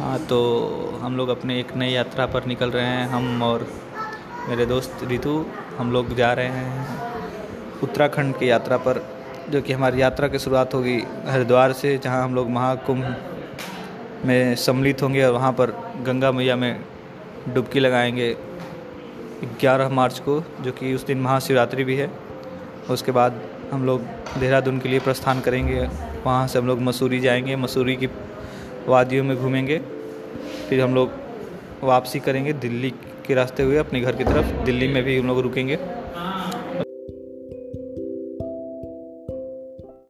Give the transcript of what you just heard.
हाँ तो हम लोग अपने एक नई यात्रा पर निकल रहे हैं। हम और मेरे दोस्त रितु, हम लोग जा रहे हैं उत्तराखंड की यात्रा पर, जो कि हमारी यात्रा की शुरुआत होगी हरिद्वार से, जहाँ हम लोग महाकुंभ में सम्मिलित होंगे और वहाँ पर गंगा मैया में डुबकी लगाएँगे 11 मार्च को, जो कि उस दिन महाशिवरात्रि भी है। उसके बाद हम लोग देहरादून के लिए प्रस्थान करेंगे। वहाँ से हम लोग मसूरी जाएँगे। मसूरी की वादियों में घूमेंगे। फिर हम लोग वापसी करेंगे दिल्ली के रास्ते हुए अपने घर की तरफ़। दिल्ली में भी हम लोग रुकेंगे।